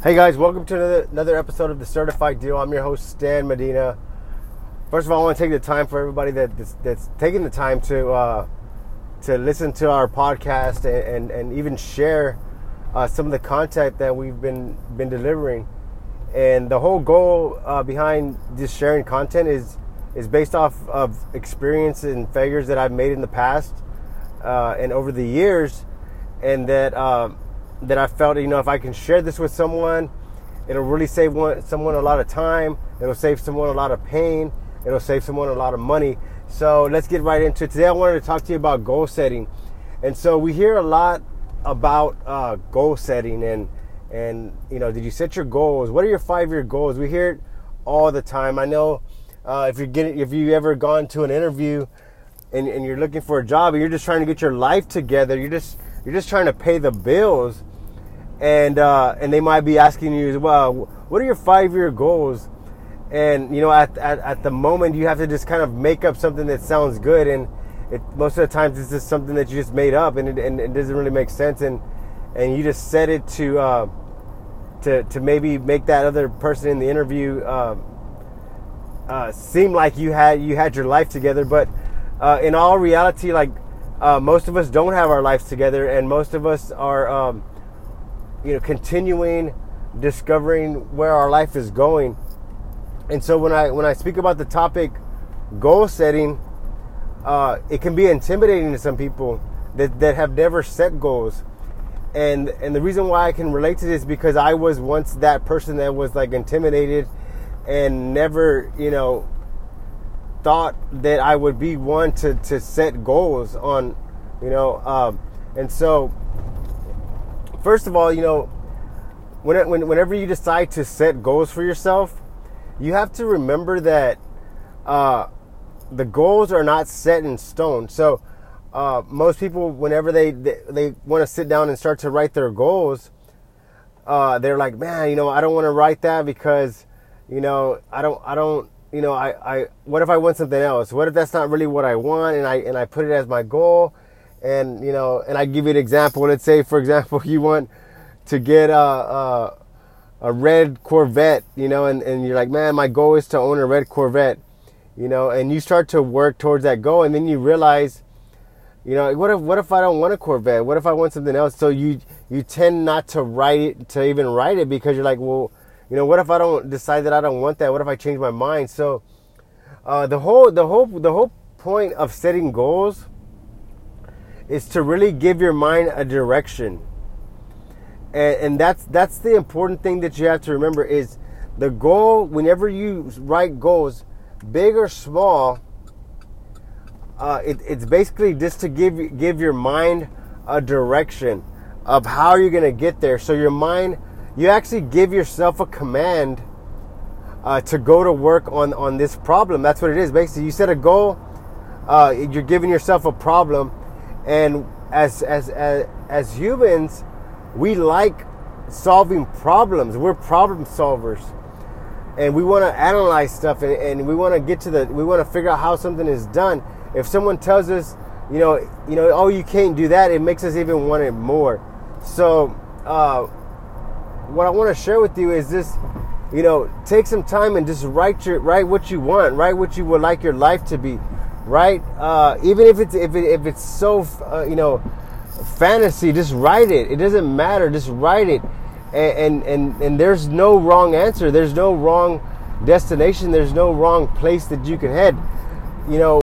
Hey guys, welcome to another, another episode of the Certified Deal. I'm your host Stan Medina. First of all, I want to take the time for everybody that, that's, that's taking the time to uh, to listen to our podcast and, and, and even share uh, some of the content that we've been been delivering. And the whole goal uh, behind this sharing content is is based off of experience and failures that I've made in the past uh, and over the years, and that um, that I felt, you know, if I can share this with someone, it'll really save one, someone a lot of time. It'll save someone a lot of pain. It'll save someone a lot of money. So let's get right into it. Today, I wanted to talk to you about goal setting. And so we hear a lot about uh, goal setting and and you know, did you set your goals? What are your five year goals? We hear it all the time. I know uh, if you're getting if you ever gone to an interview and, and you're looking for a job and you're just trying to get your life together, you're just you're just trying to pay the bills and uh, and they might be asking you as well, what are your five year goals? And you know, at, at, at the moment, you have to just kind of make up something that sounds good, and it, most of the times it's just something that you just made up, and it, and it doesn't really make sense, and and you just set it to uh, to to maybe make that other person in the interview uh, uh, seem like you had you had your life together, but uh, in all reality, like uh, most of us don't have our lives together, and most of us are. Um, you know, continuing discovering where our life is going. And so when I when I speak about the topic goal setting, uh, it can be intimidating to some people that, that have never set goals. And and the reason why I can relate to this because I was once that person that was like intimidated and never, you know, thought that I would be one to, to set goals on, you know, um, and so first of all, you know, when, when, whenever you decide to set goals for yourself, you have to remember that uh, the goals are not set in stone. So uh, most people, whenever they they, they want to sit down and start to write their goals, uh, they're like, man, you know, I don't want to write that because, you know, I don't I don't you know I, I what if I want something else? What if that's not really what I want and I and I put it as my goal? And you know, and I give you an example. Let's say, for example, you want to get a, a, a red Corvette, you know, and, and you're like, man, my goal is to own a red Corvette, you know, and you start to work towards that goal, and then you realize, you know, what if what if I don't want a Corvette? What if I want something else? So you you tend not to write it to even write it because you're like, well, you know, what if I don't decide that I don't want that? What if I change my mind? So uh, the whole the whole the whole point of setting goals is to really give your mind a direction. And, and that's that's the important thing that you have to remember is the goal whenever you write goals, big or small, uh, it, it's basically just to give give your mind a direction of how you're gonna get there. So your mind, you actually give yourself a command uh, to go to work on on this problem. That's what it is. Basically, you set a goal. Uh, you're giving yourself a problem, and as, as, as, as humans, we like solving problems. We're problem solvers. And we want to analyze stuff and, and we want to get to the, we want to figure out how something is done. If someone tells us, you know, you know, oh, you can't do that, it makes us even want it more. So, uh, what I want to share with you is this, you know, take some time and just write your, write what you want, write what you would like your life to be right? Uh, even if it's if it, if it's so uh, you know fantasy, just write it. It doesn't matter. Just write it, and, and and and there's no wrong answer. There's no wrong destination. There's no wrong place that you can head. You know.